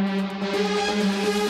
Música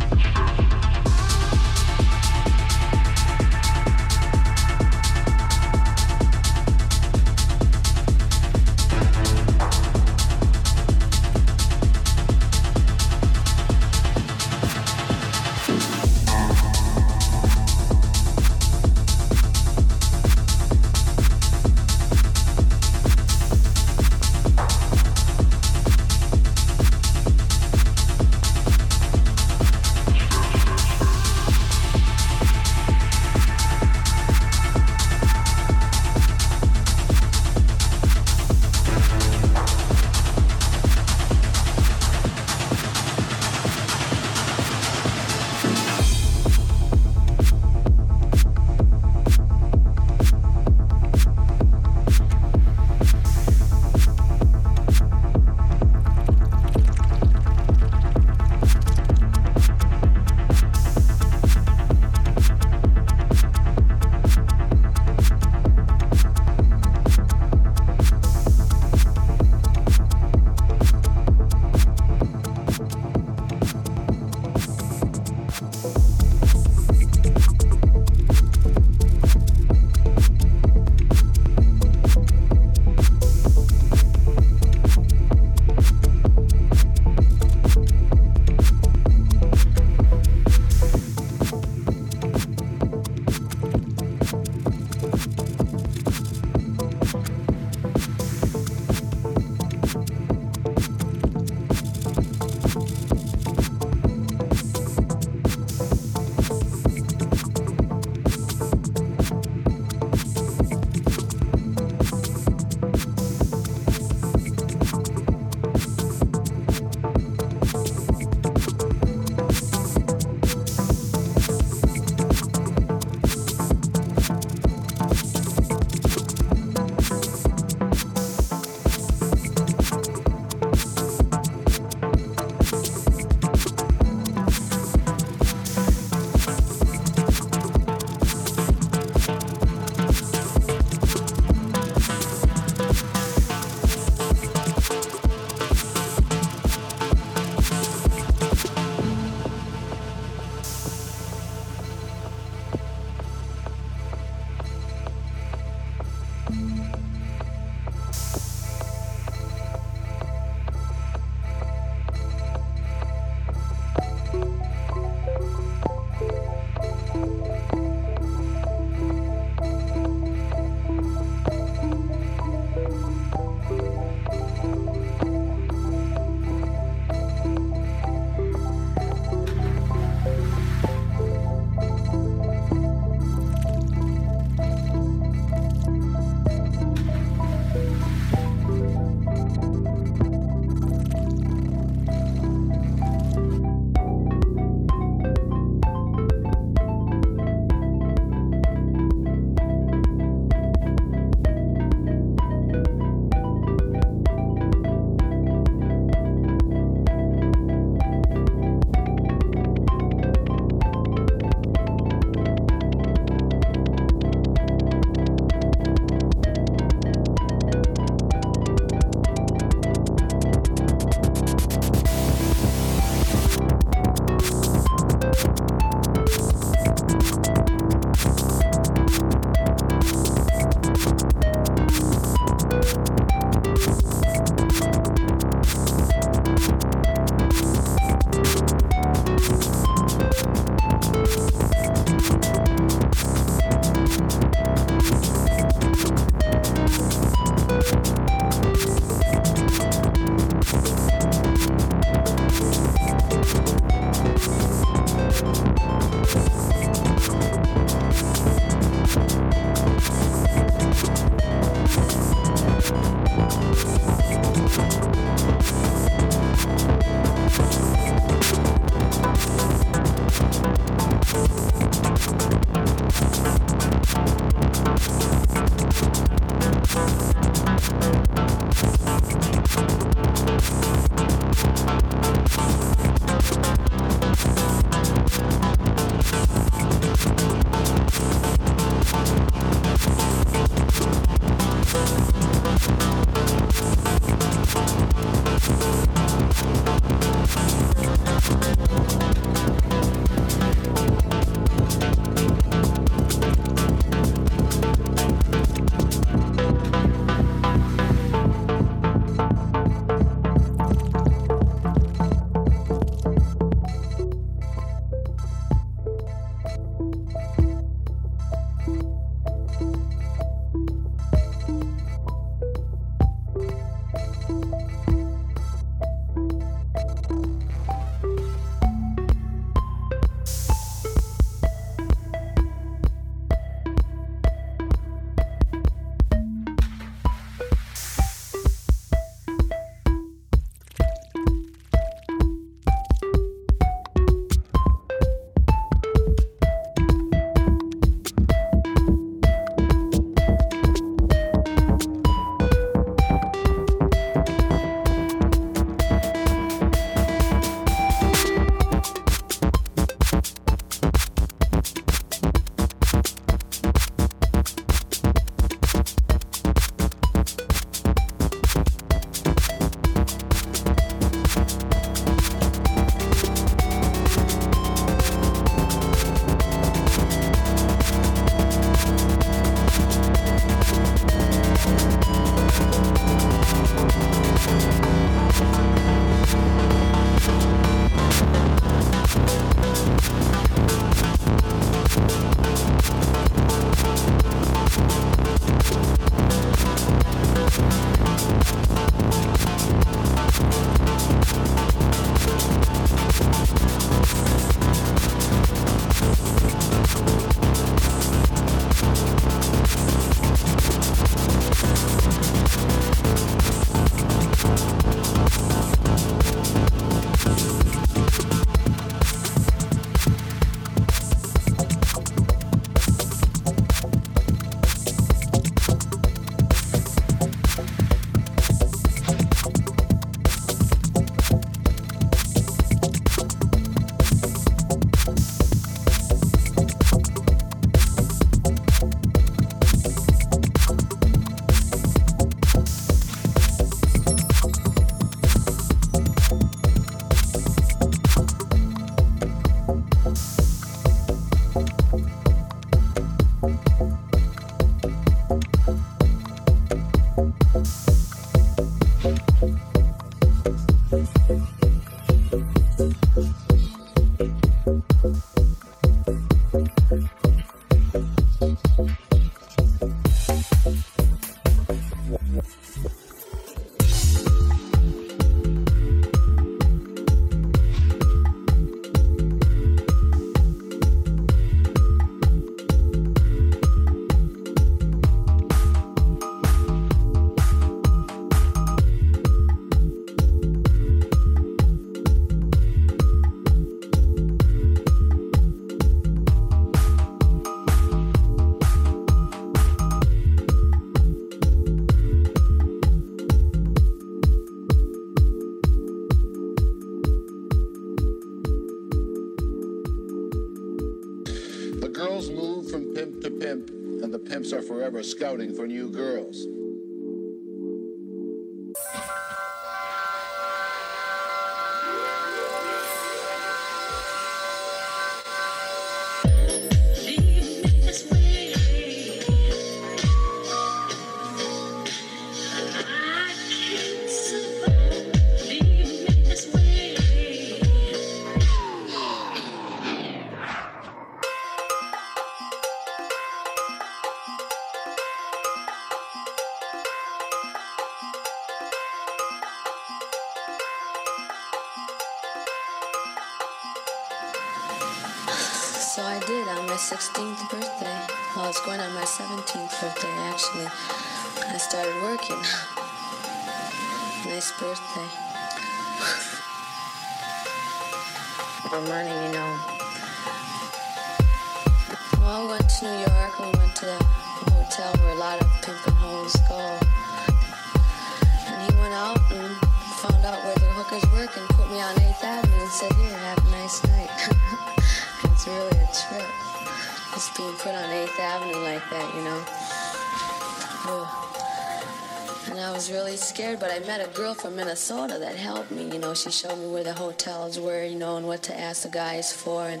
met a girl from Minnesota that helped me. You know, she showed me where the hotels were, you know, and what to ask the guys for. And,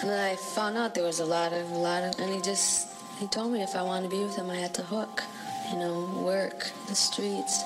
and then I found out there was a lot of, a lot of, and he just, he told me if I wanted to be with him, I had to hook, you know, work the streets.